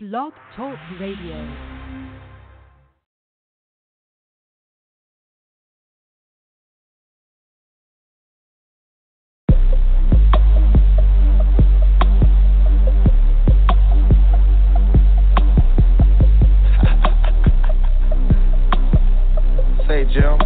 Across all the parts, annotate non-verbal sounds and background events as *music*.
Blog Talk Radio. Say, Jim.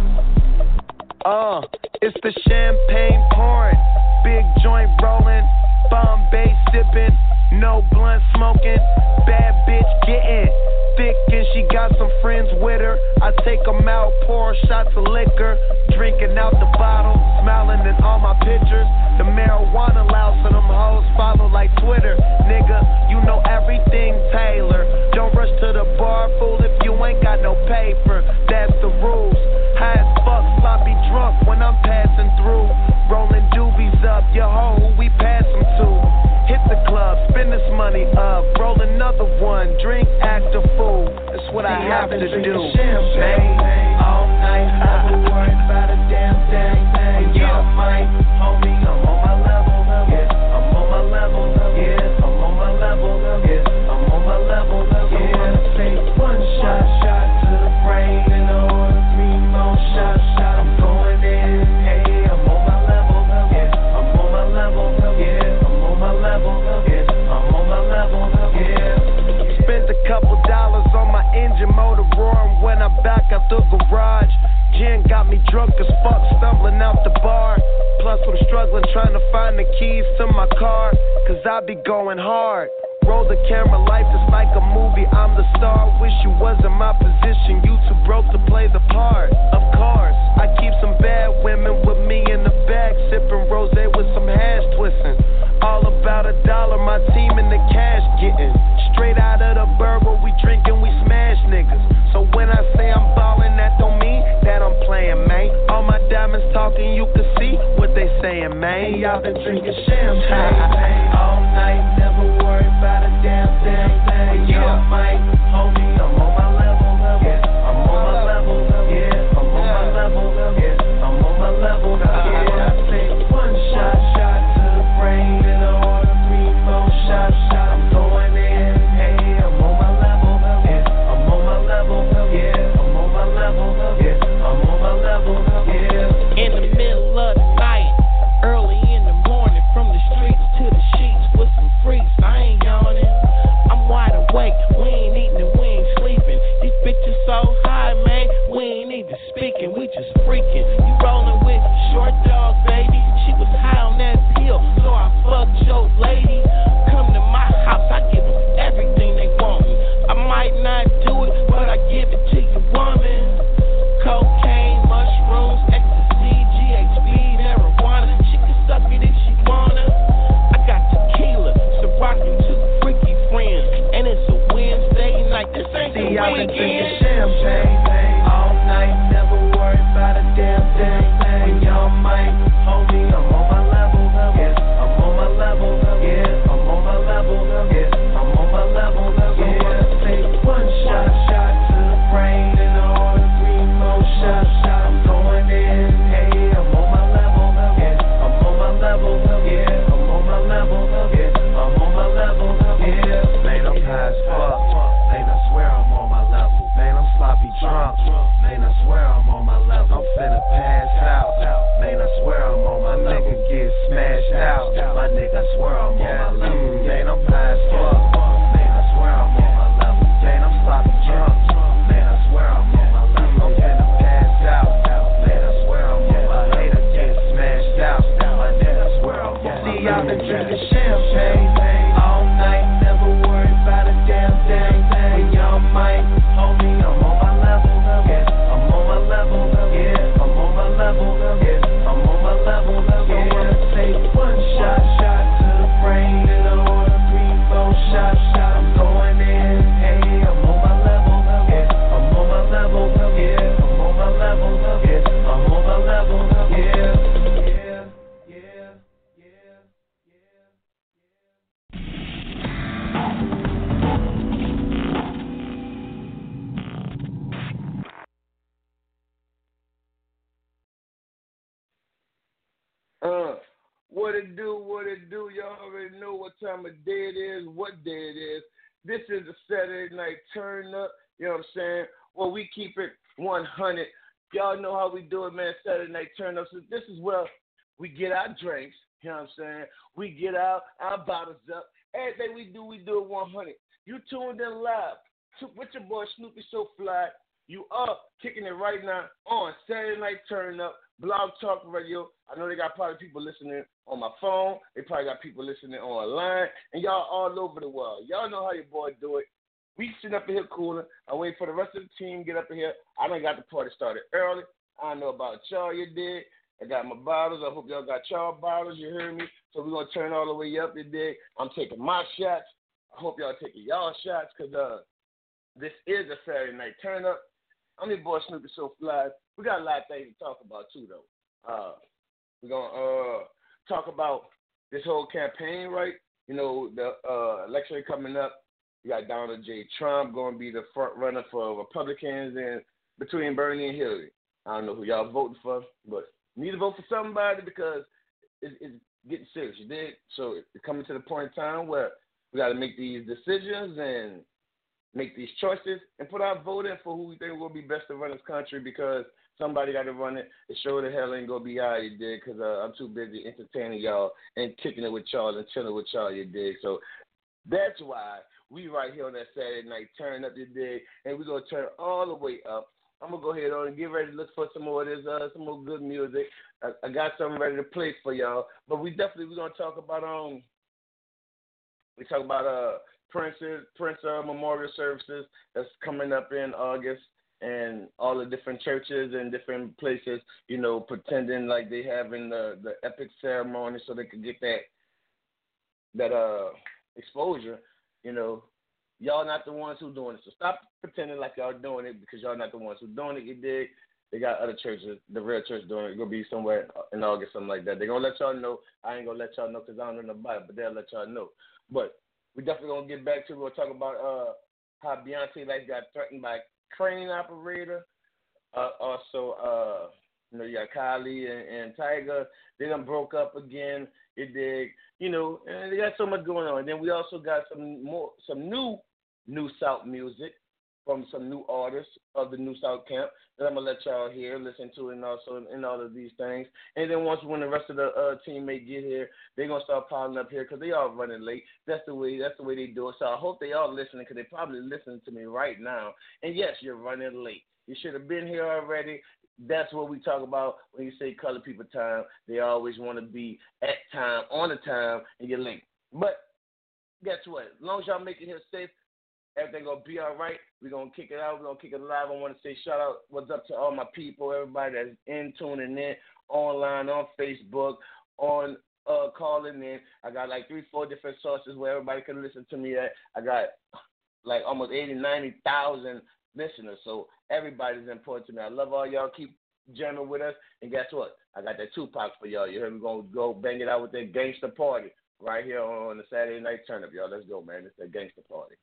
Uh, it's the champagne pouring, big joint rolling, Bombay sipping. No blunt smoking, bad bitch getting thick and she got some friends with her. I take them out, pour shots of liquor, drinking out the bottle, smiling in all my pictures. The marijuana louse and them hoes follow like Twitter. Nigga, you know everything, Taylor. Don't rush to the bar, fool, if you ain't got no paper. That's the rules. High as fuck, sloppy drunk when I'm passing through. Rolling doobies up, your hoe who we pass them to. Hit the club, spend this money up, roll another one, drink, act a fool. That's what I have to do. Champagne all night, I don't worry about a damn thing. Yeah, my homie, I'm out the garage. Gin got me drunk as fuck, stumbling out the bar. Plus, I'm struggling trying to find the keys to my car, cause I be going hard. Roll the camera, life is like a movie. I'm the star. Wish you was in my position. You too broke to play the part. Of course, I keep some bad women with me and drink a night turn up. You know what I'm saying? Well, we keep it 100. Y'all know how we do it, man. Saturday night turn up. So this is where we get our drinks. You know what I'm saying? We get out our bottles up. Everything we do, we do it 100. You tuned in live with your boy Snoopy So Fly. You up kicking it right now on Saturday Night Turn Up, Blog Talk Radio. I know they got probably people listening on my phone. They probably got people listening online, and y'all all over the world. Y'all know how your boy do it. We sitting up in here cooling. I wait for the rest of the team get up in here. I done got the party started early. I know about y'all. You did. I got my bottles. I hope y'all got y'all bottles. You hear me? So we're gonna turn all the way up. Dig? I'm taking my shots. I hope y'all taking y'all shots because uh, this is a Saturday night turn up. I'm your boy Snoopy So Fly. We got a lot of things to talk about too, though. Uh, we're gonna uh, talk about this whole campaign, right? You know, the uh, election coming up. You got Donald J. Trump going to be the front runner for Republicans, and between Bernie and Hillary. I don't know who y'all voting for, but you need to vote for somebody because it's, it's getting serious. You did so. It's coming to the point in time where we got to make these decisions and make these choices and put our vote in for who we think will be best to run this country because somebody got to run it. It sure the hell ain't gonna be how you did because uh, I'm too busy entertaining y'all and kicking it with y'all and chilling with y'all. You dig? So that's why we right here on that Saturday night turning up your day and we're gonna turn all the way up. I'm gonna go ahead on and get ready to look for some more of this, uh, some more good music. I, I got something ready to play for y'all, but we definitely we're gonna talk about um, we talk about uh Prince's Prince uh, Memorial Services that's coming up in August, and all the different churches and different places, you know, pretending like they having the the epic ceremony so they could get that that uh exposure. You know, y'all not the ones who doing it, so stop pretending like y'all doing it because y'all not the ones who doing it. You dig? They got other churches, the real church doing it. It's gonna be somewhere in August, something like that. They're gonna let y'all know. I ain't gonna let y'all know because I don't know Bible, but they'll let y'all know. But we definitely gonna get back to. Gonna talk about uh how Beyonce like got threatened by a crane operator. Uh, also, uh, you know, you got Kylie and, and Tyga. They done broke up again. It did, you know, and they got so much going on. And then we also got some more, some new new South music from some new artists of the New South camp that I'm gonna let y'all hear, listen to, and also in all of these things. And then once when the rest of the uh, teammate get here, they're gonna start piling up here because they all running late. That's the way. That's the way they do it. So I hope they all listening because they probably listening to me right now. And yes, you're running late. You should have been here already. That's what we talk about when you say color people time. They always want to be at time, on the time, and you're late. But guess what? As long as y'all make it here safe, Everything gonna be all right. We're gonna kick it out. We're gonna kick it live. I want to say shout out, what's up to all my people, everybody that's in tuning in online on Facebook, on uh calling in. I got like three, four different sources where everybody can listen to me at. I got like almost 80, 90,000 listeners. So everybody's important to me. I love all y'all. Keep jamming with us. And guess what? I got that Tupac for y'all. You heard me to go bang it out with that gangster party right here on the Saturday night turn up, y'all. Let's go, man. It's that gangster party.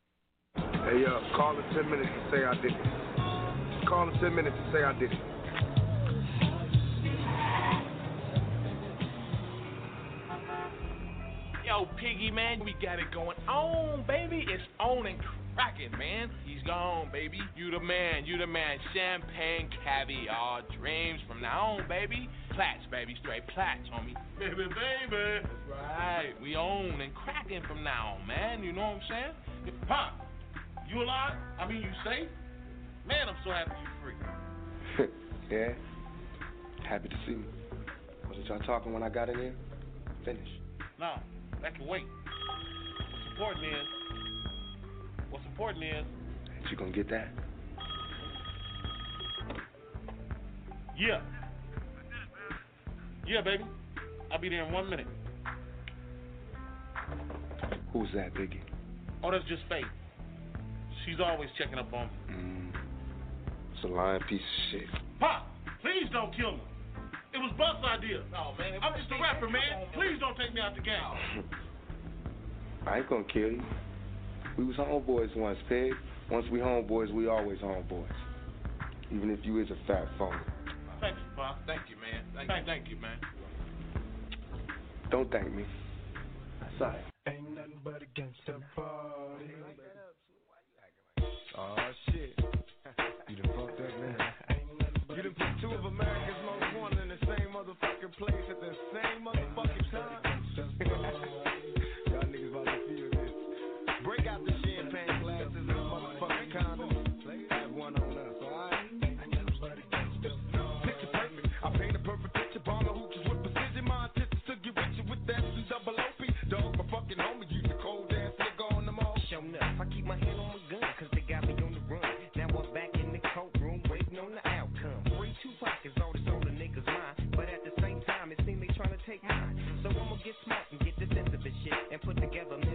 Hey, uh, call in 10 minutes to say I did it. Call in 10 minutes to say I did it. Yo, Piggy, man, we got it going on, baby. It's on and cracking, man. He's gone, baby. You the man, you the man. Champagne, caviar, dreams from now on, baby. Plats, baby, straight plats, homie. Baby, baby. That's right. We own and cracking from now on, man. You know what I'm saying? Huh? You alive? I mean, you safe? Man, I'm so happy you free. *laughs* yeah. Happy to see me. Wasn't y'all talking when I got in here? Finish. No, that can wait. What's important is, what's important is, you gonna get that? yeah. Yeah, baby. I'll be there in one minute. Who's that, Biggie? Oh, that's just fate. She's always checking up on me. Mm. It's a lying piece of shit. Pop, please don't kill me. It was Buck's idea. No, man. I'm just a rapper, man. Please don't take me out the game. I ain't gonna kill you. We was homeboys once, Pig. Once we homeboys, we always homeboys. Even if you is a fat phone. Thank you, Pop. Thank you, man. Thank, thank, thank you, man. Don't thank me. Sorry. Ain't nothing but a gangster party. Oh, put together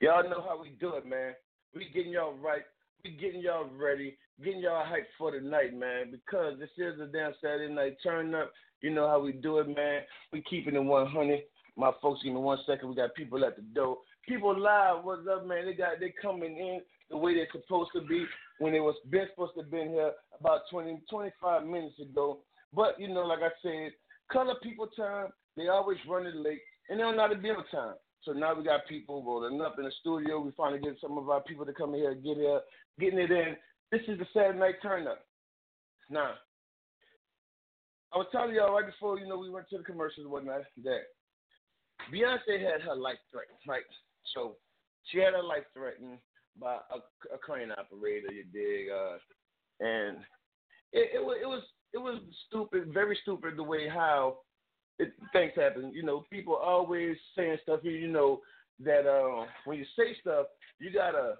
Y'all know how we do it, man. We getting y'all right. We getting y'all ready. Getting y'all hyped for the night, man. Because this is a damn Saturday night turn up. You know how we do it, man. We keeping it 100. My folks, give me one second. We got people at the door. People live. What's up, man? They got they coming in the way they're supposed to be when they was been supposed to have been here about 20, 25 minutes ago. But you know, like I said, color people time. They always running late, and they don't know how to be on time. So now we got people rolling up in the studio. We finally get some of our people to come here get here, getting it in. This is the Saturday night turn up. Now, I was telling y'all right before, you know, we went to the commercials and whatnot that Beyonce had her life threatened, right? So she had her life threatened by a, a crane operator, you dig? Uh, and it, it it was it was stupid, very stupid the way how it, things happen. You know, people always saying stuff. You know that uh, when you say stuff, you gotta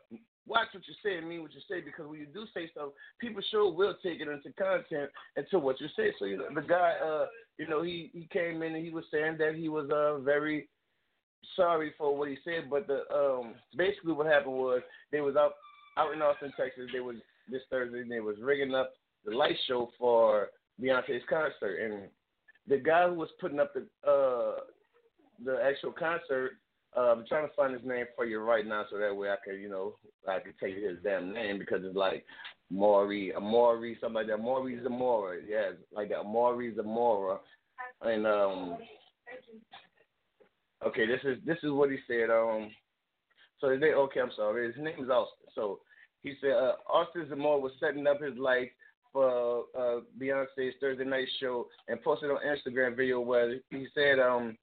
watch what you say and mean what you say because when you do say stuff, people sure will take it into content into what you say. So you know, the guy, uh, you know, he he came in and he was saying that he was uh very sorry for what he said, but the um basically what happened was they was out out in Austin, Texas. They was this Thursday. They was rigging up the light show for Beyonce's concert, and the guy who was putting up the uh, the actual concert. Uh, I'm trying to find his name for you right now, so that way I can, you know, I can tell you his damn name because it's like Maury, Amaury, something like that. Maury Zamora, yeah, like that. Maury Zamora, and um, okay, this is this is what he said. Um, so they okay, I'm sorry, his name is Austin. So he said uh, Austin Zamora was setting up his life for uh, Beyonce's Thursday night show and posted on Instagram video where he said, um,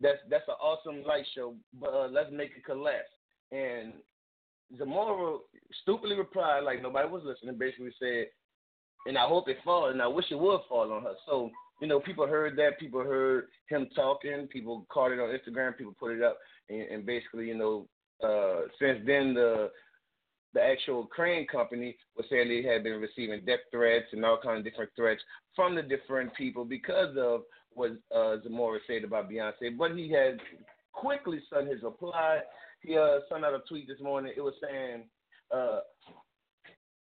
"That's that's an awesome light show, but uh, let's make it collapse." And Zamora stupidly replied, like nobody was listening, basically said, "And I hope it falls, and I wish it would fall on her." So you know, people heard that, people heard him talking, people caught it on Instagram, people put it up, and, and basically, you know, uh, since then the the actual crane company was saying they had been receiving death threats and all kinds of different threats from the different people because of what uh, Zamora said about Beyonce. But he had quickly sent his reply. He uh, sent out a tweet this morning. It was saying, uh,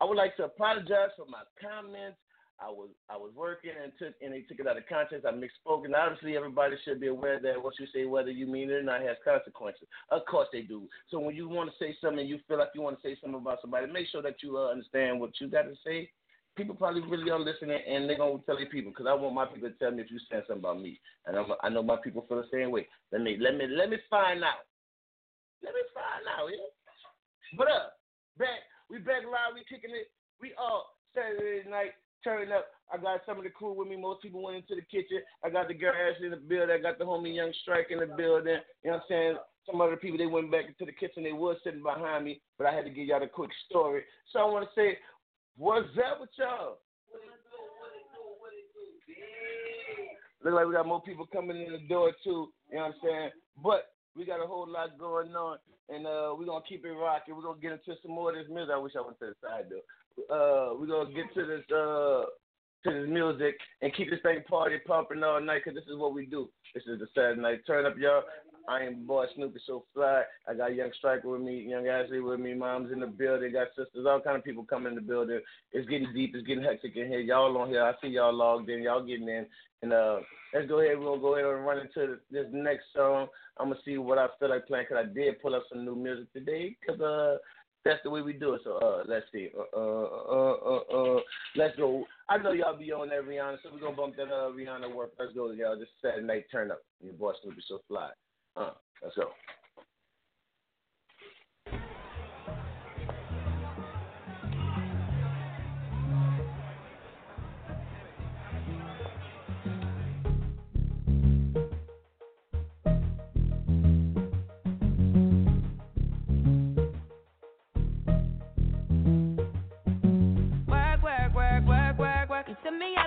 I would like to apologize for my comments I was I was working and took and they took it out of context. I misspoken. Obviously, everybody should be aware that what you say, whether you mean it or not, has consequences. Of course, they do. So when you want to say something, you feel like you want to say something about somebody, make sure that you uh, understand what you got to say. People probably really are listening, and they're gonna tell their people because I want my people to tell me if you said something about me, and I'm, I know my people feel the same way. Let me let me let me find out. Let me find out. Yeah. But uh, back we back live. We kicking it. We all Saturday night turn up. I got some of the crew with me. Most people went into the kitchen. I got the girl Ashley in the building. I got the homie Young Strike in the building. You know what I'm saying? Some other people they went back into the kitchen. They was sitting behind me, but I had to give y'all the quick story. So I want to say, what's up with y'all? Look like we got more people coming in the door too. You know what I'm saying? But we got a whole lot going on, and uh, we're gonna keep it rocking. We're gonna get into some more of this music. I wish I went to the side though uh, we're gonna get to this uh to this music and keep this thing party pumping all night because this is what we do. This is the Saturday night turn up, y'all. I am boy Snoopy so fly. I got Young Striker with me, Young Ashley with me, mom's in the building, got sisters, all kind of people coming in the building. It's getting deep, it's getting hectic in here. Y'all on here, I see y'all logged in, y'all getting in. And uh, let's go ahead, we're gonna go ahead and run into this next song. I'm gonna see what I feel like playing because I did pull up some new music today because uh that's the way we do it. So uh, let's see. Uh, uh, uh, uh, uh, let's go. I know y'all be on that Rihanna, so we're gonna bump that uh, Rihanna work. Let's go, y'all. This Saturday night turn up. Your boy Snoopy so fly. Uh, let's go. Me, I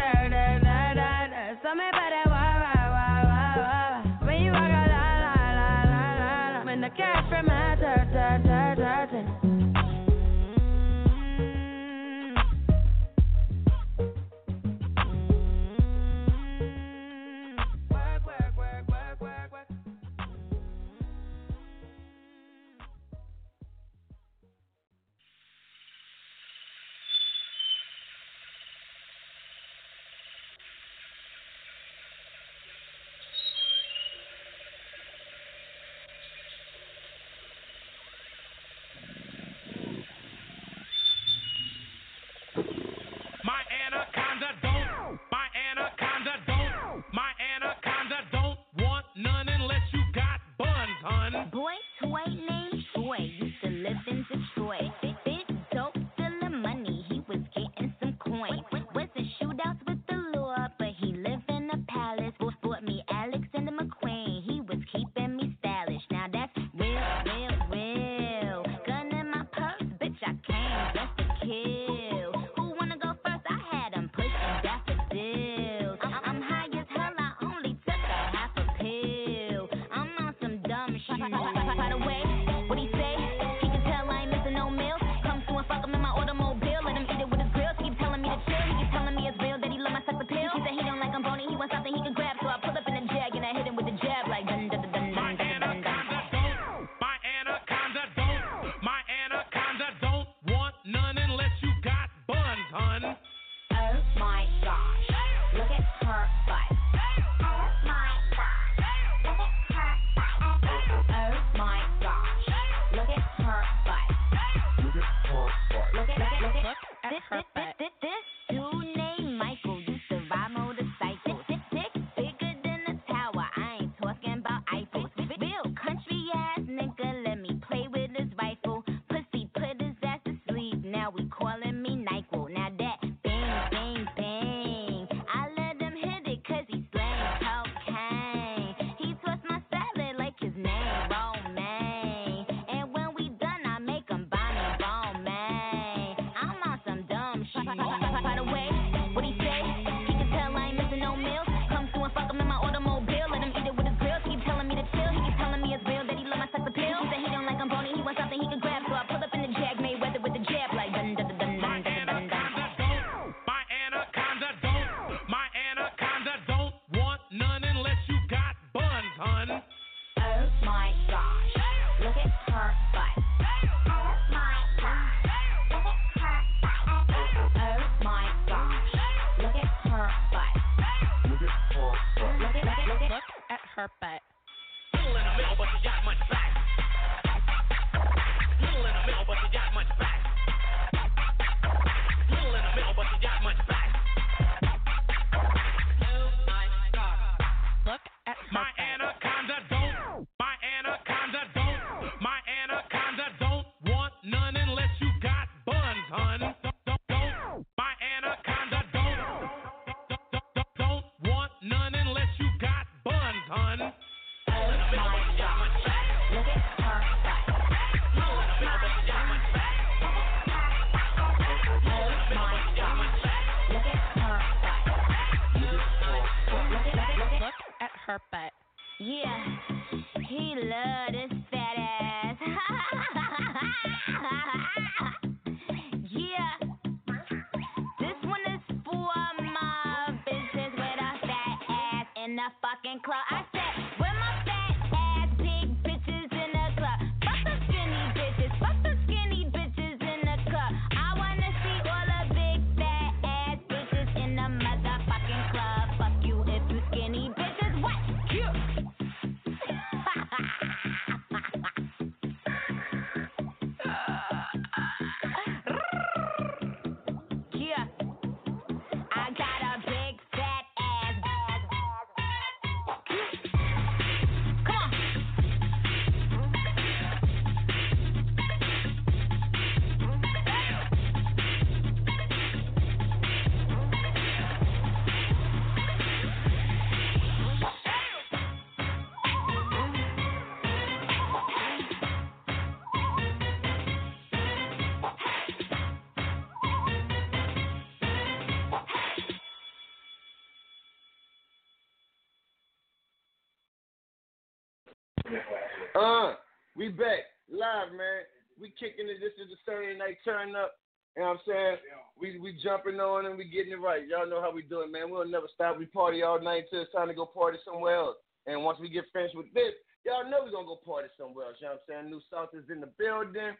cash from my we back live, man. We kicking it. This is the Saturday night turn up. You know what I'm saying? We we jumping on and we getting it right. Y'all know how we do it, man. We'll never stop. We party all night till it's time to go party somewhere else. And once we get finished with this, y'all know we're gonna go party somewhere else. You know what I'm saying? New South is in the building.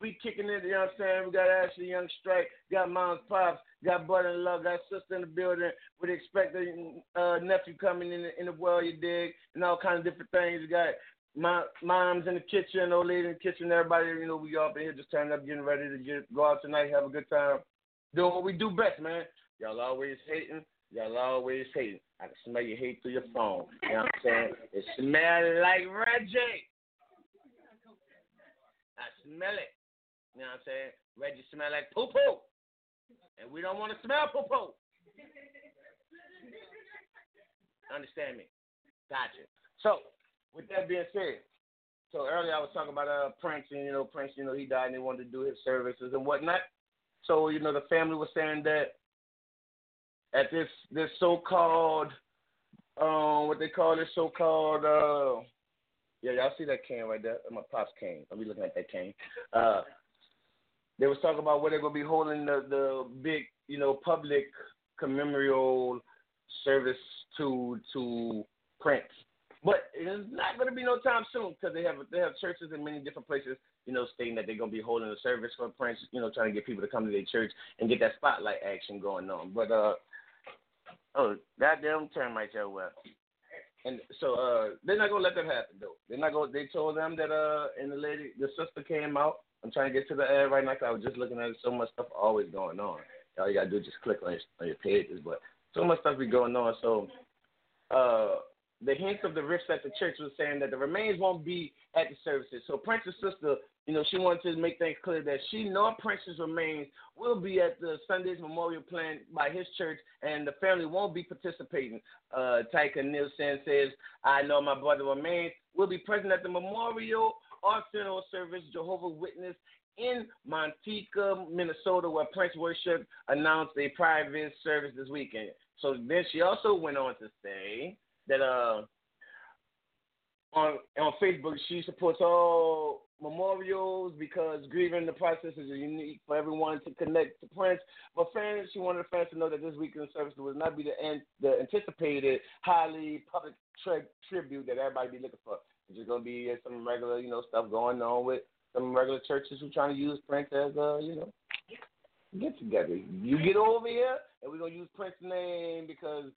We kicking it, you know what I'm saying? We got Ashley Young Strike, got Mom's Pops, got Brother in Love, got Sister in the building with expected uh, nephew coming in the, in the world, you dig, and all kind of different things. We got my mom's in the kitchen, old lady in the kitchen, everybody, you know, we all been here just turning up, getting ready to get go out tonight, have a good time, doing what we do best, man. Y'all always hating, y'all always hating. I can smell your hate through your phone. You know what I'm saying? It smells like Reggie. I smell it. You know what I'm saying? Reggie smell like poo poo. And we don't want to smell poo poo. Understand me? Gotcha. So, with that being said, so earlier I was talking about uh Prince and you know Prince, you know he died and they wanted to do his services and whatnot. So you know the family was saying that at this this so called um what they call this so called uh yeah y'all see that cane right there? My pops cane I'll be looking at that cane uh they was talking about where they're gonna be holding the the big you know public commemorial service to to Prince but it's not going to be no time soon because they have they have churches in many different places, you know, stating that they're going to be holding a service for Prince, you know, trying to get people to come to their church and get that spotlight action going on. But uh, oh, goddamn termites out well. And so uh, they're not gonna let that happen though. They're not to They told them that uh, and the lady, the sister came out. I'm trying to get to the ad right now. 'cause I was just looking at it. So much stuff always going on. All you gotta do is just click on your, on your pages. But so much stuff be going on. So uh the hints of the rifts at the church was saying that the remains won't be at the services. So Prince's sister you know, she wanted to make things clear that she nor Prince's remains will be at the Sunday's memorial planned by his church, and the family won't be participating. Uh, Tyka Nelson says, "I know my brother remains will be present at the memorial or funeral service. Jehovah Witness in Minnetonka, Minnesota, where Prince worship announced a private service this weekend. So then she also went on to say that uh, on on Facebook she supports all memorials because grieving the process is unique for everyone to connect to Prince. But fans, she wanted fans to know that this weekend service will not be the an- the anticipated highly public tri- tribute that everybody be looking for. It's just gonna be some regular, you know, stuff going on with some regular churches who trying to use Prince as a, you know, get together. You get over here, and we're gonna use Prince's name because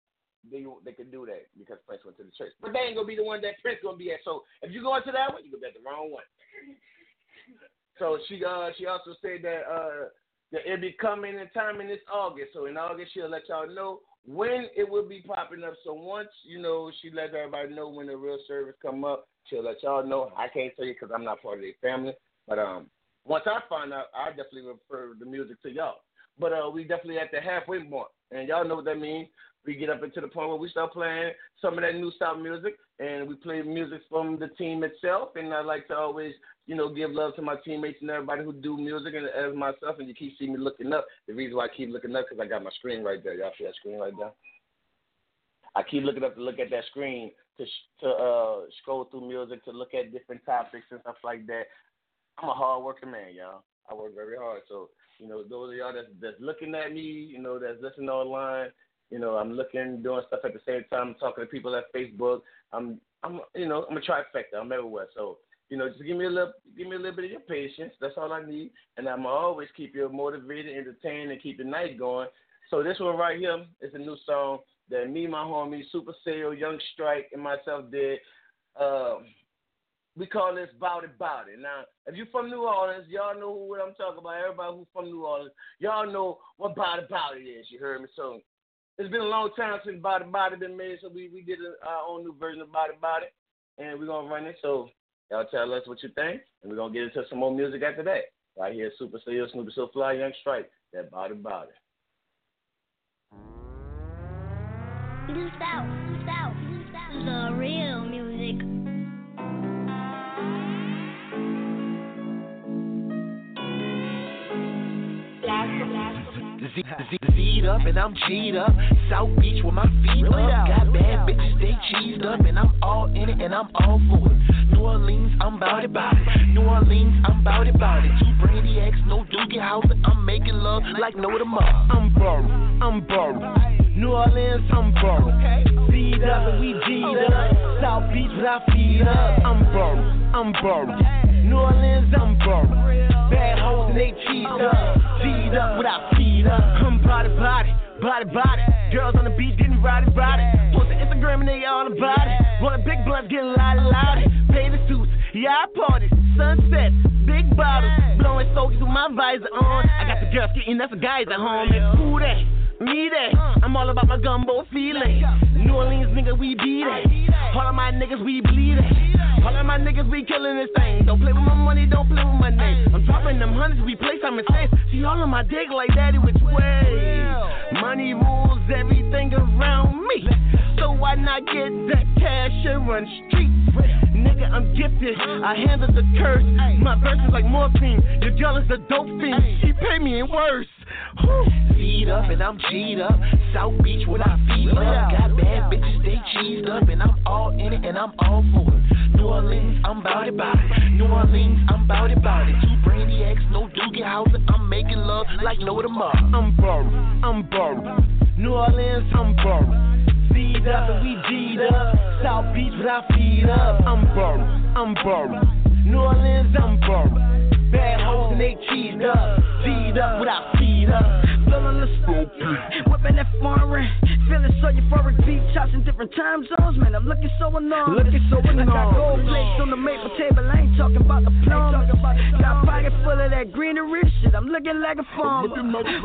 they they could do that because Prince went to the church. But they ain't gonna be the one that Prince gonna be at. So if you go into that one, you gonna be at the wrong one. So she uh she also said that uh that it'll be coming in time in this August. So in August she'll let y'all know when it will be popping up. So once you know she lets everybody know when the real service come up, she'll let y'all know. I can't tell you because I'm not part of their family, but um once I find out, I definitely refer the music to y'all. But uh, we definitely at the halfway mark, and y'all know what that means. We get up into the point where we start playing some of that new style music, and we play music from the team itself. And I like to always, you know, give love to my teammates and everybody who do music, and as myself. And you keep seeing me looking up. The reason why I keep looking up because I got my screen right there. Y'all see that screen right there? I keep looking up to look at that screen to to uh, scroll through music to look at different topics and stuff like that. I'm a hard working man, y'all. I work very hard. So, you know, those of y'all that's, that's looking at me, you know, that's listening online, you know, I'm looking, doing stuff at the same time, talking to people at Facebook. I'm, I'm, you know, I'm a trifecta. I'm everywhere. So, you know, just give me a little, give me a little bit of your patience. That's all I need, and I'm always keep you motivated, entertained, and keep the night going. So this one right here is a new song that me, my homie, Super Sale, Young Strike, and myself did. Um, we call this Bout It Bout It. Now, if you're from New Orleans, y'all know what I'm talking about. Everybody who's from New Orleans, y'all know what Bout It Bout It is. You heard me? So it's been a long time since Bout It Bout It been made, so we, we did our own new version of Bout It Bout It, and we're to run it. So y'all tell us what you think, and we're to get into some more music after that. Right here, Super Sale, Snoopy So Fly, Young Strike, that Bout It Bout It. Blue South, Blue South, Blue South. The real Z, Z, Z'd up and I'm G'd up. South Beach with my feet up. Got bad bitches, they cheesed up. And I'm all in it and I'm all for it. New Orleans, I'm bout it, bout it. New Orleans, I'm bout it, bout it. Two Brandy X, no Doogie House. I'm making love like no tomorrow. I'm borrowed, I'm borrowed. New Orleans, I'm borrowed. Z'd up and we G'd up. South Beach with our feet up. I'm borrowed, I'm borrowed. New Orleans, I'm borrowed. Bad hoes and they cheese up. G'd up with our I'm body, body, body, body. Girls on the beach getting rowdy, rowdy. Post to Instagram and they all about it. Rolling big blunts, getting loud, loud. Pay the suits, yeah, party. Sunset, big bottles. Blowing stogies with my visor on. I got the girls getting that's the guys at home. And who that? Me that. I'm all about my gumbo feeling. New Orleans nigga, we beat it. All of my niggas, we bleed it. All of my niggas, we killing this thing. Don't play with my money, don't play with my name. I'm dropping them hundreds, we play some mistakes. See all of my dick like daddy, which way? Money rules everything around me. So why not get that cash and run streets? Nigga, I'm gifted. I handle the curse. My verse is like morphine. Your girl is a dope fiend. She pay me in worse. Feed up and I'm G'd up. South Beach with I feet up. Got bad bitches, they cheesed up. And I'm all in it and I'm all for it. New Orleans, I'm bout it, bout it. New Orleans, I'm bout it, bout it. Two Brandy X, no Doogie House. I'm making love like no tomorrow. I'm borrowed, I'm borrowed. New Orleans, I'm borrowed. Feed up and we G'd up. South Beach with our feet up. I'm borrowed, I'm borrowed. New Orleans, I'm borrowed. Bad hoes and they cheesed up. G'd up with our feet up. Feeling the Whipping that foreign, feeling so euphoric. Beat chops in different time zones, man. I'm looking so annoying. Looking so I got gold plates on the maple table. I ain't talking about the plum. Got pocket full of that greenery shit. I'm looking like a farmer.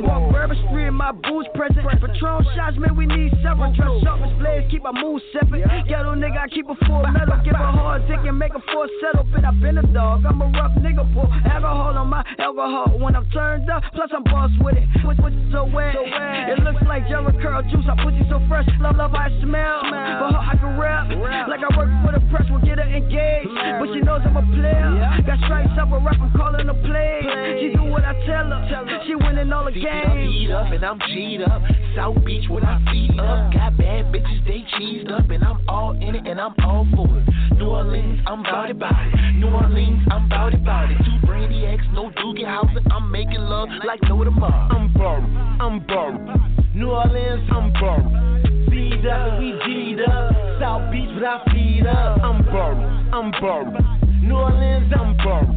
Walk Bourbon Street, my boots present. Patron shots, man, we need several. Dress sharp as blades, keep my moves separate. Ghetto nigga, I keep a full metal. Give a hard dick and make a four settle. But I been a dog. I'm a rough nigga, pour alcohol on my alcohol when I'm turned up. Plus I'm boss with it. With, with so wet. So wet. It looks like Jerry Curl juice. I put you so fresh. Love, love, I smell. For her, I can rap. Like I work for the press, we'll get her engaged. But she knows I'm a player. Got stripes up a rap, I'm calling her play. She do what I tell her. She winning all the games. Up and I'm G'd up. South Beach with our feet up. Got bad bitches, they cheesed up. And I'm all in it and I'm all for it. New Orleans, I'm bout it, bout it. New Orleans, I'm bout it, bout it. Two Brainiacs, no Doogie House. I'm making love like no tomorrow. I'm burned, I'm burned. New Orleans, I'm burned. G'd up we G'd up. South Beach with our feet up. I'm burned, I'm burned. New Orleans, I'm burned.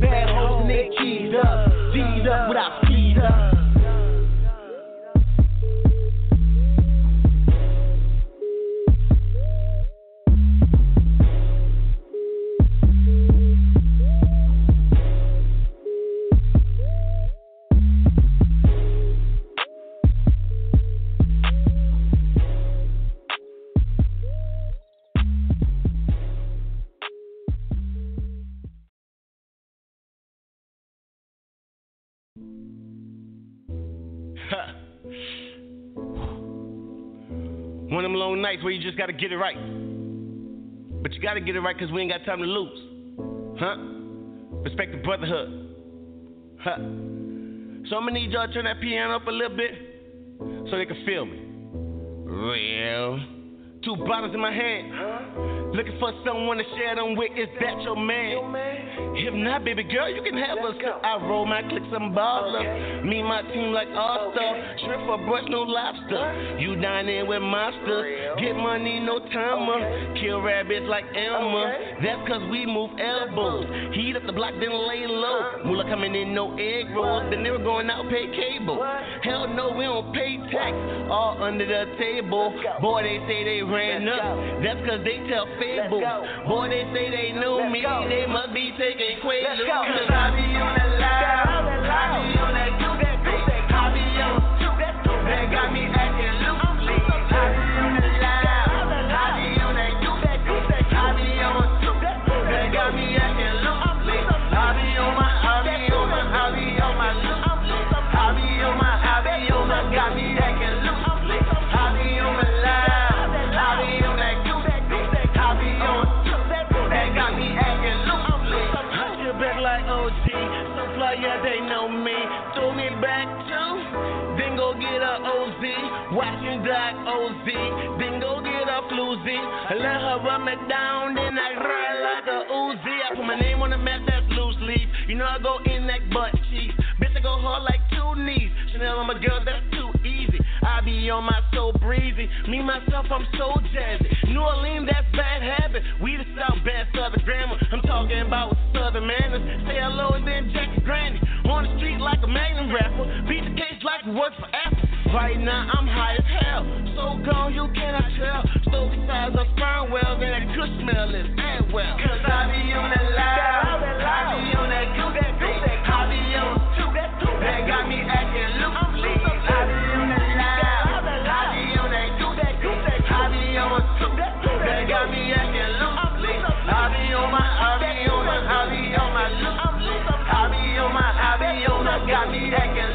Bad hoes and they keyed up. G'd up with our feet up. Where you just gotta get it right. But you gotta get it right because we ain't got time to lose. Huh? Respect the brotherhood. Huh? So I'm gonna need y'all to turn that piano up a little bit so they can feel me. Real. Two bottles in my hand. Looking for someone to share them with. Is that your man? If not, baby girl, you can have us. I roll my clicks and balls up. Me and my team like all star. Shrimp for brunch, no lobster. You dine in with monsters. Get money, no timer. Kill rabbits like Elmer. That's cause we move elbows. Heat up the block, then lay low. Moolah coming in, no egg rolls. Then they were going out, pay cable. Hell no, we don't pay tax. All under the table. Boy, they say they ran up. That's cause they tell fables. Boy, they say they know me. They must be taking Quaaludes. I be on the line. I be Let her me down. Then I ride like a Uzi. I put my name on the map, that's loose leaf. You know I go in that butt cheeks. Bitch, I go hard like two knees. Chanel on my girl, that's too easy. I be on my so breezy. Me, myself, I'm so jazzy. New Orleans, that's bad habit. We the South bad Southern grammar. I'm talking about Southern manners. Say hello and then Jackie Granny. On the street like a magnum rapper. Beat the case like we work for Apple. Right now, I'm high as hell. So gone, you cannot tell. So besides of sperm wells and that good smell is and well. Cause I be on that loud. I be on that do that that. I be on that got me acting loosely. I be on that loud. I be on that do that that. I be on that got me acting loosely. I be on my, I be on my, I be on my loose. I be on my, I be on my, got me acting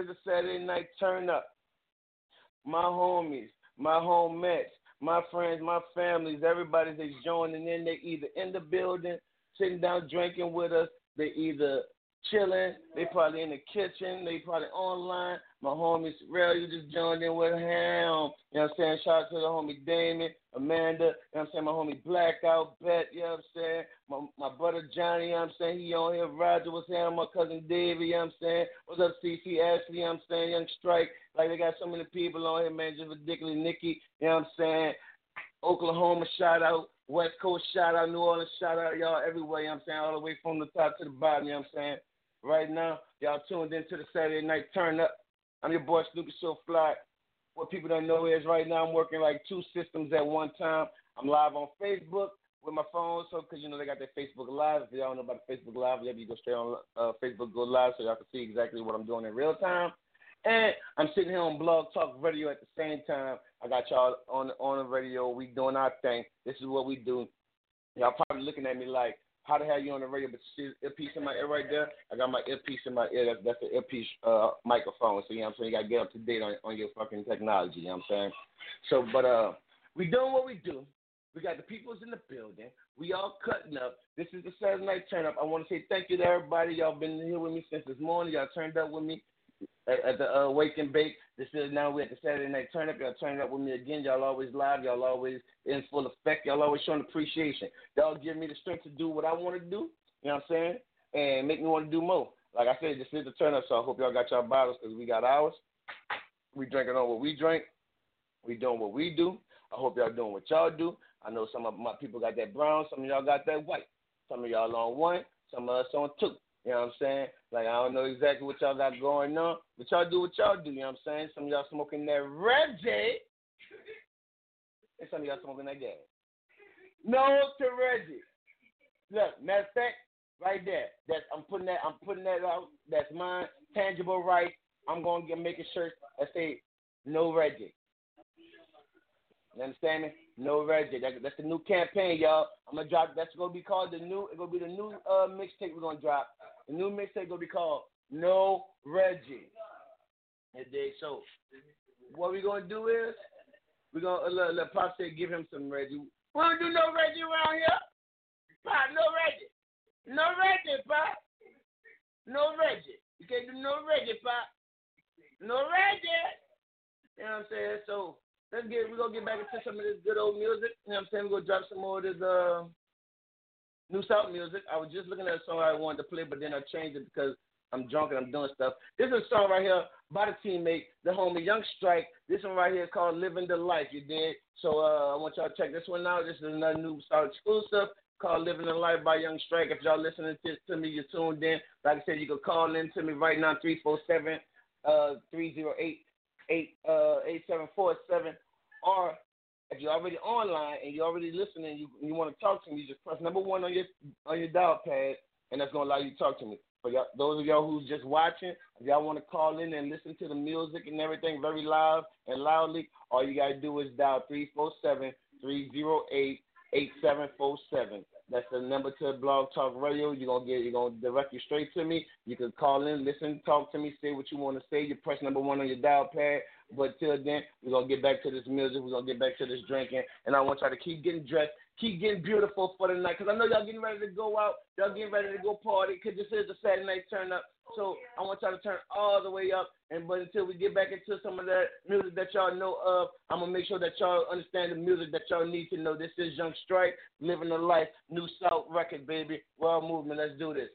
Is the Saturday night turn up. My homies, my homies, my friends, my families, everybody that's joining in, they either in the building, sitting down drinking with us, they either chilling, they probably in the kitchen, they probably online. My homie Real, you just joined in with him. You know what I'm saying? Shout out to the homie Damon, Amanda, you know what I'm saying? My homie Blackout, Bet, you know what I'm saying? My my brother Johnny, you know what I'm saying? He on here, Roger was here, my cousin David, you know what I'm saying? What's up, CC Ashley, you know what I'm saying? Young Strike. Like they got so many people on here, man, just ridiculous. Nikki, you know what I'm saying? Oklahoma shout out. West Coast shout out, New Orleans shout out, y'all everywhere, you know what I'm saying? All the way from the top to the bottom, you know what I'm saying? Right now, y'all tuned into the Saturday night turn up. I'm your boy Snoopy So Fly. What people don't know is right now I'm working like two systems at one time. I'm live on Facebook with my phone, so because you know they got their Facebook Live. If y'all don't know about the Facebook Live, yeah, you go straight on uh, Facebook, go live, so y'all can see exactly what I'm doing in real time. And I'm sitting here on Blog Talk Radio at the same time. I got y'all on on the radio. We doing our thing. This is what we do. Y'all probably looking at me like, how the hell you on the radio? But the earpiece in my ear right there? I got my earpiece in my ear. That's, that's the earpiece uh, microphone. So, you know what I'm saying? You got to get up to date on, on your fucking technology. You know what I'm saying? So, but uh, we doing what we do. We got the peoples in the building. We all cutting up. This is the Saturday night turn up. I want to say thank you to everybody. Y'all been here with me since this morning. Y'all turned up with me at, at the uh, Wake and Bake. This is now we're at the Saturday night turn up. Y'all turn up with me again. Y'all always live. Y'all always in full effect. Y'all always showing appreciation. Y'all give me the strength to do what I want to do. You know what I'm saying? And make me want to do more. Like I said, this is the turn up. So I hope y'all got y'all bottles because we got ours. We drinking on what we drink. We doing what we do. I hope y'all doing what y'all do. I know some of my people got that brown. Some of y'all got that white. Some of y'all on one. Some of us on two. You know what I'm saying? Like I don't know exactly what y'all got going on, but y'all do what y'all do. You know what I'm saying? Some of y'all smoking that Reggie, and some of y'all smoking that gas. No to Reggie. Look, matter of fact, right there. That's I'm putting that I'm putting that out. That's mine, tangible right. I'm gonna get a shirt that say no Reggie. You understand me? No Reggie. That, that's the new campaign, y'all. I'm gonna drop. That's gonna be called the new. It's gonna be the new uh, mixtape we're gonna drop. The new mixtape gonna be called No Reggie. And so what we gonna do is we gonna uh, let, let Pop say give him some Reggie. We don't do no Reggie around here. Pop, no Reggie. No Reggie, Pop. No Reggie. You can't do no Reggie, Pop. No Reggie. You know what I'm saying? So let's get we're gonna get back into some of this good old music. You know what I'm saying? We're gonna drop some more of this uh new South music. I was just looking at a song I wanted to play, but then I changed it because I'm drunk and I'm doing stuff. This is a song right here by the teammate, the homie Young Strike. This one right here is called Living the Life, you did. So uh, I want y'all to check this one out. This is another new South exclusive called Living the Life by Young Strike. If y'all listening to, to me, you're tuned in. Like I said, you can call in to me right now, 347 uh, 308 uh, 8747. Or if you're already online and you're already listening, you you want to talk to me, you just press number one on your on your dial pad, and that's gonna allow you to talk to me. For y'all, those of y'all who's just watching, if y'all want to call in and listen to the music and everything very loud and loudly, all you gotta do is dial 347-308-8747. That's the number to Blog Talk Radio. You're gonna get you're gonna direct you straight to me. You can call in, listen, talk to me, say what you want to say. You press number one on your dial pad. But till then, we're gonna get back to this music. We're gonna get back to this drinking, and I want y'all to keep getting dressed, keep getting beautiful for the night. Cause I know y'all getting ready to go out, y'all getting ready to go party. Cause this is a Saturday night turn up. So I want y'all to turn all the way up. And but until we get back into some of that music that y'all know of, I'm gonna make sure that y'all understand the music that y'all need to know. This is Young Strike, living the life, new South record, baby. World movement. Let's do this.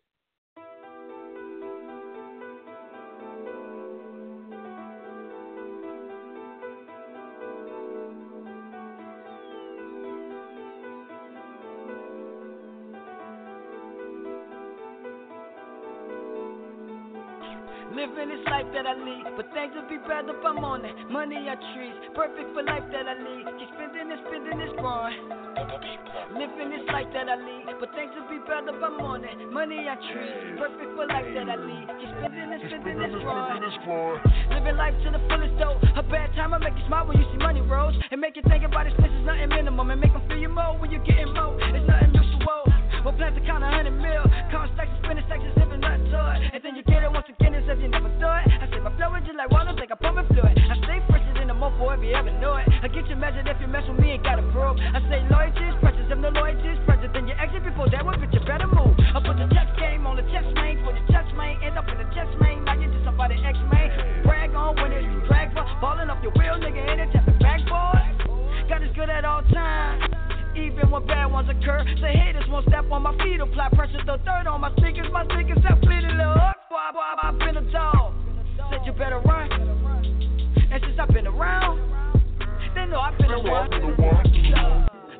That I lead, but things would be better if I'm on it. Money I trees, perfect for life that I lead. Keep spending and spending this growing. Living this life that I lead, but things would be better if I'm on it. Money I trees, perfect for life that I lead. Keep spending and spending this growing. Living life to the fullest though. A bad time I make you smile when you see money rolls, and make you think about expenses nothing minimum, and make them feel you more when you're getting more. It's nothing mutual. Well, plans to count a hundred mil. Count stacks and spinning stacks as if it's nothing it. Then you once again as if you never do it. I say my flow is just like water, like a pumping fluid. I stay fresher than a mofo if you ever knew it. I get you measured if you mess with me and got a prove. I say loyalty is precious, if no loyalty is precious, then you exit before that one, bitch, you better move. I put the chess game on the chess main for the chess main. End up in the chess main, now you just somebody X main. Brag on when it's drag for falling off your real nigga in it, tapping backboard. Got us good at all times. Even when bad ones occur, the haters won't step on my feet. Apply pressure the third on my sneakers. My sneakers have fitted little up. Boy, boy, I've been a dog. Said you better run. And since I've been around, they know I've been a one.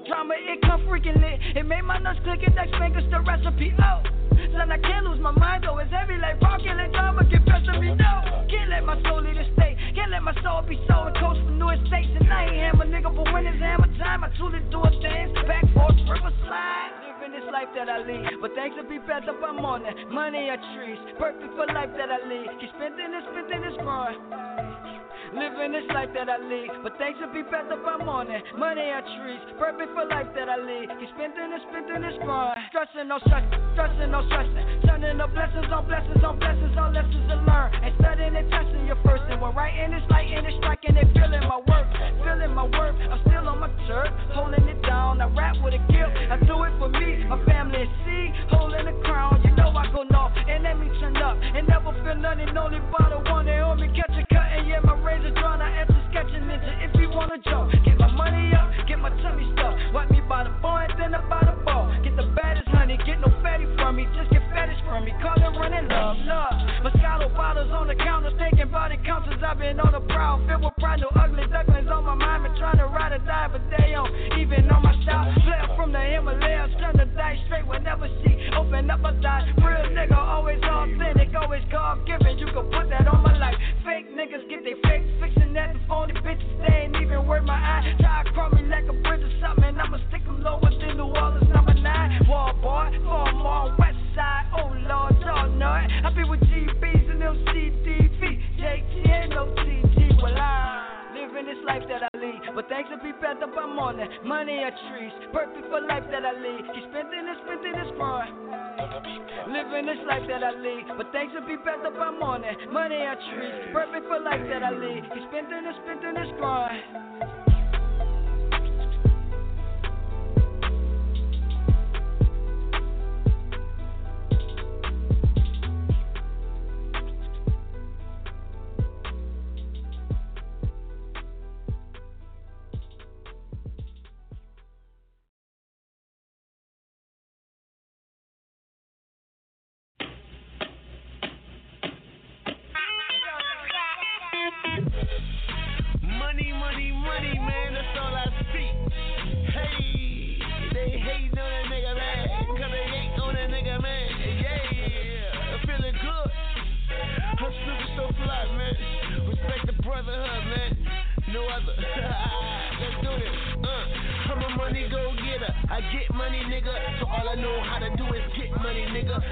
Drama, it come freaking lit. It made my nuts click and next fingers the recipe. Oh, son, I can't lose my mind though. It's heavy like rockin' and drama. Get best of me, no. Can't let my soul lead the state. Can't let my soul be sold coast for new estates. And I ain't hammer nigga, but when it's hammer time, I truly do a dance. Back forth, river slide. Life that I lead. But thanks to be better, on it. Money or trees. Perfect for life that I lead. Keep spending and spending and growing. Living this life that I lead. But thanks to be better, on it. Money or trees. Perfect for life that I lead. Keep spending and spending and growing. Stressing, no stressing. Stressing, no stressing. Turning the blessings on blessings on blessings on lessons to learn. And studying and testing your first. And when writing it's lighting and striking and feeling my work. Feeling my work. I'm still on my turf. Holding it down. I rap with a guilt. I do it for me. My family is see. Holding the crown. You know I go north. And let me turn up. And never feel nothing. Only by the one that me. Catch a cut. And yeah, my razor drawn. I answer sketching ninja. If you wanna jump. Get my money up. Get my tummy stuffed. Just from me. Call it running love. Love. Moscato bottles on the counter. Taking body counters. I've been on the prowl. Filled with pride. No ugly ducklings on my mind. Been trying to ride or die. But they don't even know my style. Flare from the Himalayas. Turn the dice straight whenever she open up a die. Real nigga. Always authentic. Always God given. You can put that I be with GBs and them CDV. JT and OTG. Well, I living this life that I lead. But thanks to be better, I'm on it. Money or trees. Perfect for life that I lead. Keep spending and spending and growing. Living this life that I lead. But thanks to be better, I'm on it. Money or trees. Perfect for life that I lead. Keep spending and spending and growing.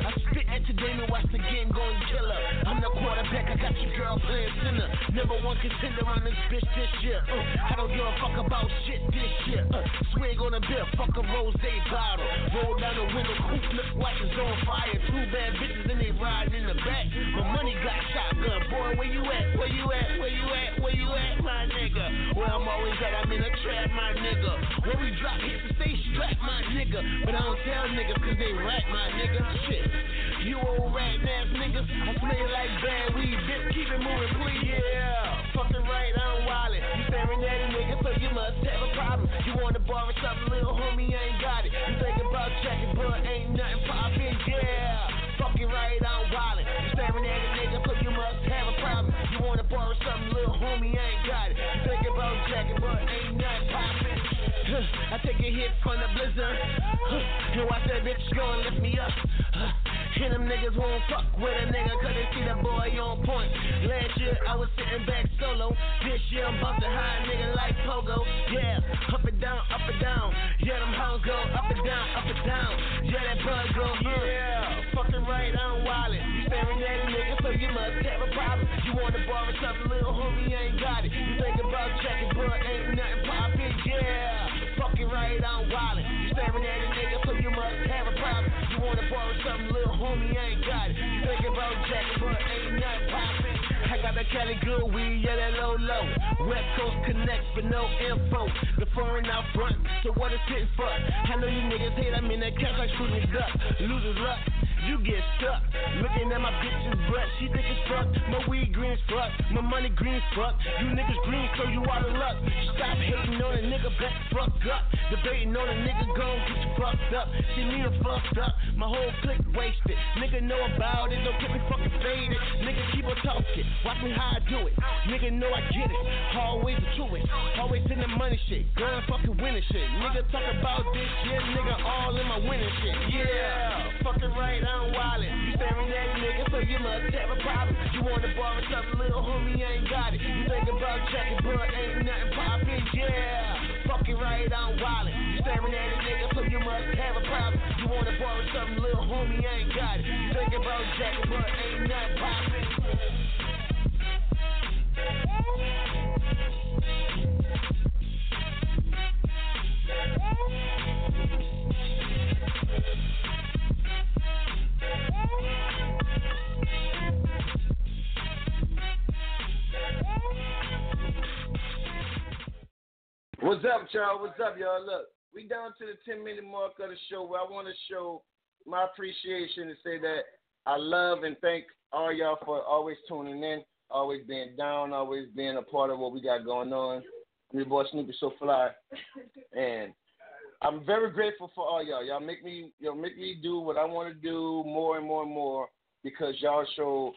I spit entertainment, watch the game go and Playing center. Number one contender on this bitch this year. Uh, I don't give a fuck about shit this year. Uh, swig on a beer, fuck a rose bottle. Roll down the window, coupe look like it's on fire. Two bad bitches and they riding in the back. My money got shotgun, boy. Where you at? Where you at? Where you at? Where you at, my nigga? Where I'm always at, I'm in a trap, my nigga. When we drop hits and stay strapped, my nigga. But I don't tell niggas cause they rap, my nigga. Shit. You old rat ass niggas, I smell like bad weed. Bitch, keep it moving, please. Yeah, fucking right, I'm wildin'. You staring at a nigga, so you must have a problem. You wanna borrow something, little homie, I ain't got it. You think about checking, but ain't nothing poppin', yeah. Fucking right, I'm wildin'. You staring at a nigga, so you must have a problem. You wanna borrow something, little homie, I ain't got it. You think about checking, but ain't nothing poppin'. I take a hit from the blizzard. And watch that bitch go and lift me up. And them niggas won't fuck with a nigga cause they see the boy on point. Last year I was sitting back solo. This year I'm bustin' high nigga like Pogo. Yeah, up and down, up and down. Yeah, them hoes go up and down, up and down. Yeah, that bud go, yeah. Fucking right, I'm wildin'. You staring at a nigga, so you must have a problem. You wanna borrow something, little homie, ain't got it. You think about checking, but ain't nothing poppin', yeah. Fucking right, I'm wildin'. You staring at a nigga, so you must have a. wanna borrow something, little homie, I ain't got it. Think about jacking, but ain't nothing poppin'. I got that Cali good weed, yeah, that low low. West Coast connect, but no info. The foreign out front, so what is it for? I know you niggas hate, I'm in that cash like shooting duck. Losers luck you get stuck. Looking at my bitch's butt, she think it's fuck. My weed green as fuck, my money green as fuck. You niggas green, so you out of luck. Stop hating on a nigga, back fuck up. Debating on a nigga, gon' get you fucked up. See me, I'm fucked up. My whole clique wasted. Nigga know about it, don't get me fucking faded. Nigga keep on talking, watch me how I do it. Nigga know I get it, always a truest. Always in the money shit, gun fucking winning shit. Nigga talk about this shit, nigga all in my winning shit. Yeah, fucking right, I'm wildin'. You staring at a nigga, so you must have a problem. You wanna borrow something, little homie, ain't got it. You think about checking, but ain't nothing poppin', yeah. Fucking right, I'm wildin'. You staring at a nigga, so you must have a problem. You wanna borrow something, little homie, ain't got it. You think about checking, but ain't nothing poppin'. What's up, y'all? What's up, y'all? Look, we down to the 10 minute mark of the show where I want to show my appreciation and say that I love and thank all y'all for always tuning in, always being down, always being a part of what we got going on. Your boy Snoopy So Fly, and I'm very grateful for all y'all. Y'all make me, y'all make me do what I want to do more and more and more because y'all show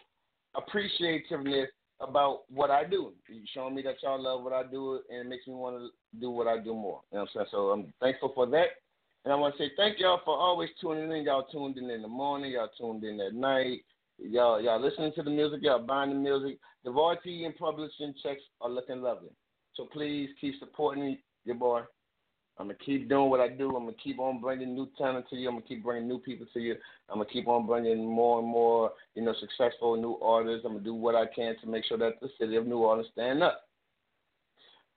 appreciativeness about what I do. You showing me that y'all love what I do, and it makes me want to do what I do more. You know what I'm saying? So I'm thankful for that. And I want to say thank y'all for always tuning in. Y'all tuned in in the morning. Y'all tuned in at night. Y'all, y'all listening to the music. Y'all buying the music. The royalty and publishing checks are looking lovely. So please keep supporting your boy. I'm gonna keep doing what I do. I'm gonna keep on bringing new talent to you. I'm gonna keep bringing new people to you. I'm gonna keep on bringing more and more, you know, successful new artists. I'm gonna do what I can to make sure that the city of New Orleans stand up.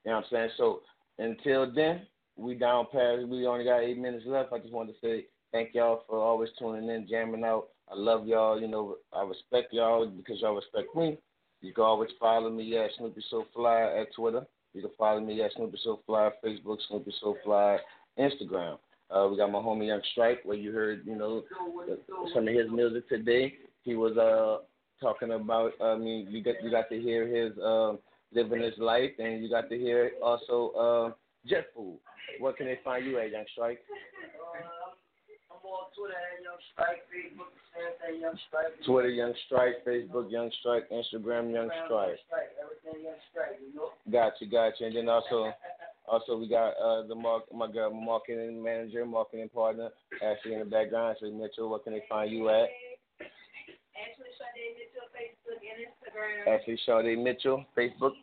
You know what I'm saying? So until then, we down past. We only got eight minutes left. I just wanted to say thank y'all for always tuning in, jamming out. I love y'all. You know, I respect y'all because y'all respect me. You can always follow me at Snoopy So Fly at Twitter. You can follow me at Snoopy So Fly Facebook, Snoopy So Fly Instagram. Uh, we got my homie Young Strike, where you heard, you know, some of his music today. He was uh talking about. I mean, you got you got to hear his uh, living his life, and you got to hear also uh, Jet Food. Where can they find you at, Young Strike? I'm on Twitter at Young Strike, Facebook, Twitter, Young Strike, Facebook, Young Strike, Instagram, Young Strike. Everything Young Strike, you know? Got you, got you. And then also, also we got uh the mark, my girl, marketing manager, marketing partner, Ashley in the background. Ashley Mitchell, what can they find you at? Ashley Sade Mitchell, Facebook and Instagram. Ashley Sade Mitchell, Facebook,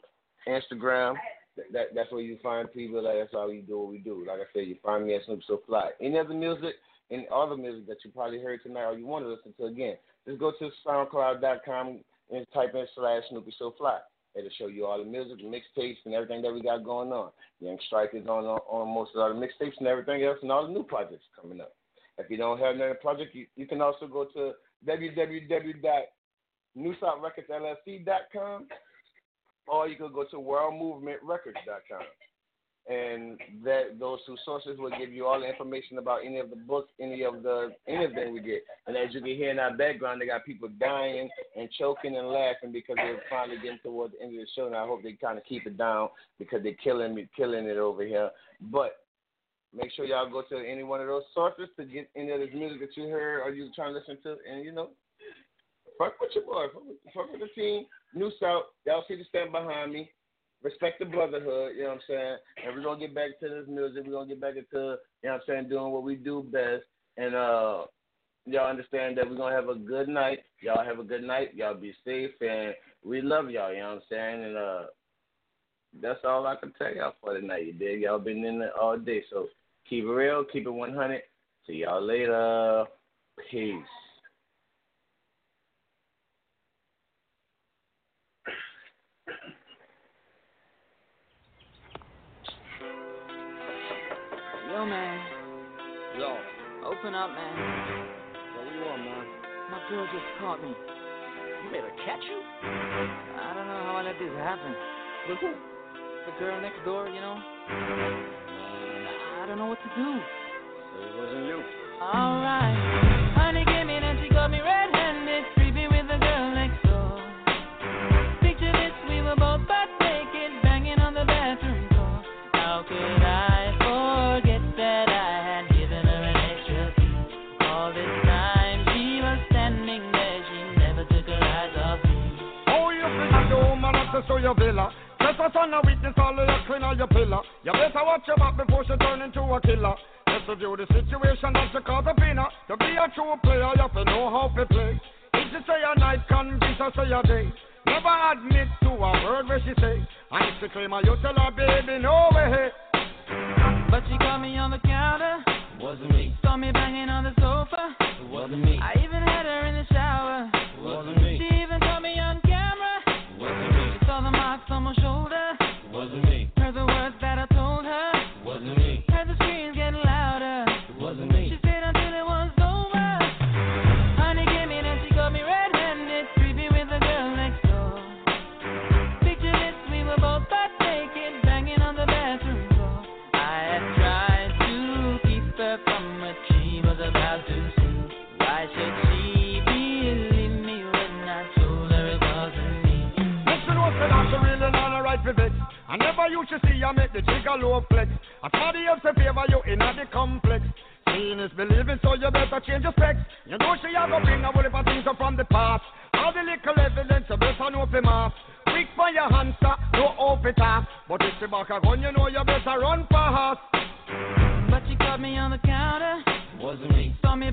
Instagram. That, that that's where you find people. Like, that's how we do what we do. Like I said, you find me at Snoop So Fly. Any other music, any other music that you probably heard tonight or you want to listen to again, just go to SoundCloud.com and type in slash Snoopy So Fly. It'll show you all the music, the mixtapes, and everything that we got going on. Young Strike is on, on most of all the mixtapes and everything else, and all the new projects coming up. If you don't have another project, you, you can also go to www.newsouthrecordsllc.com or you can go to worldmovementrecords.com. And that those two sources will give you all the information about any of the books, any of the anything we get. And as you can hear in our background, they got people dying and choking and laughing because they're finally getting towards the end of the show. And I hope they kind of keep it down because they're killing me, killing it over here. But make sure y'all go to any one of those sources to get any of this music that you heard or you trying to listen to, and you know, fuck with your boy, fuck with, fuck with the team. New South, y'all see the stand behind me. Respect the brotherhood, you know what I'm saying? And we're gonna get back to this music. We're gonna get back into, you know what I'm saying, doing what we do best. And uh y'all understand that we're gonna have a good night. Y'all have a good night. Y'all be safe and we love y'all, you know what I'm saying? And uh that's all I can tell y'all for tonight, you dig? Y'all been in it all day. So keep it real, keep it one hundred. See y'all later. Peace. Yo, man. Yo. Open up, man. What do you want, man? My girl just caught me. You made her catch you? I don't know how I let this happen. With who? The girl next door, you know? I don't know what to do. So it wasn't you. Alright. Honey, give me that. to your villa. Just a son of weakness, all of your queen or your pillar. You better watch your back before she turn into a killer. Just to view the situation that you call the winner. To be a true player, you have to know how to play. If she say a night, can, her say a day. Never admit to a word where she say. And if she claim her, you tell her, baby, no way. But she caught me on the counter. Wasn't me. Saw me banging on the sofa. Wasn't me. I even had her in the shower. Wasn't me. She she see I make the jigger low flex. And somebody else in favor you in the complex. Seeing is believing, so you better change your specs. You know she have a bring a whole of things from the past. All the little evidence you better know the mass. Quick for your hands, no open it. But if she back a gun, you know you better run fast. But she caught me on the counter. Wasn't me. Saw me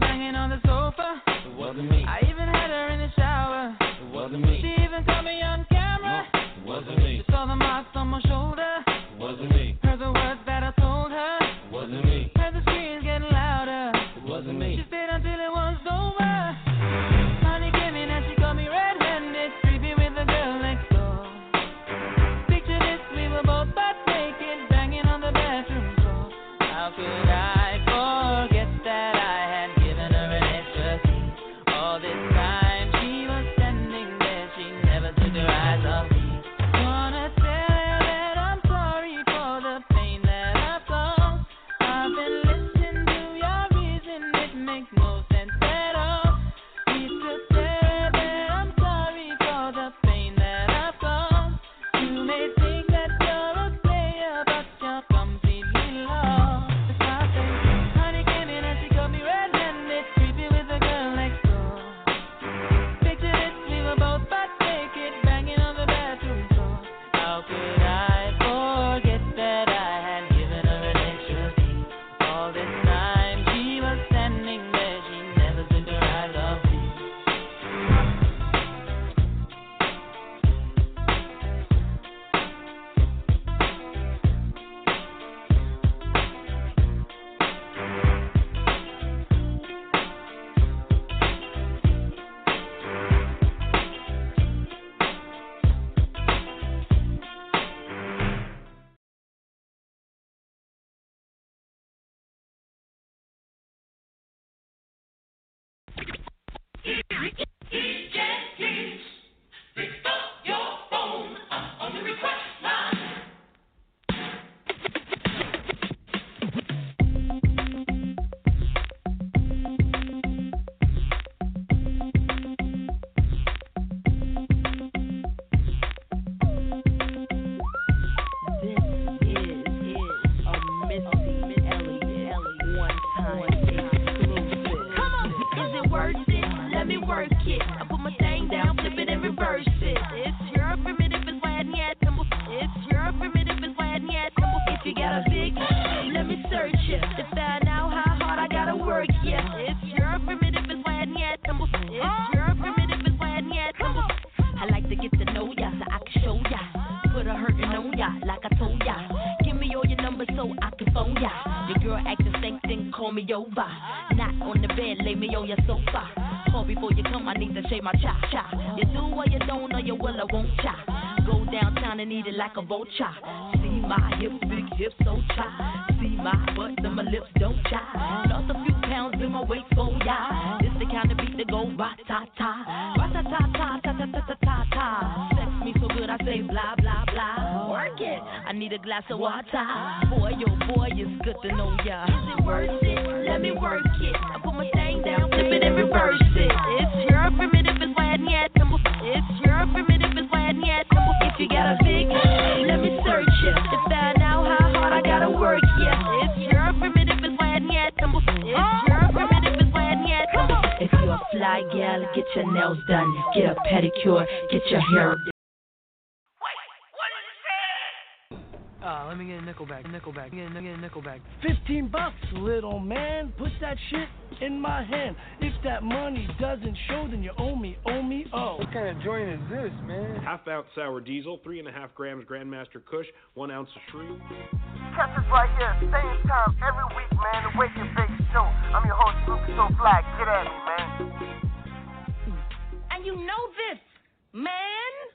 Sour Diesel, 3.5 grams Grandmaster Kush, 1 ounce of Shrew. Catch us right here, same time every week, man. Wake Show. I'm your host, Luke So Black. Get at me, man. And you know this, man.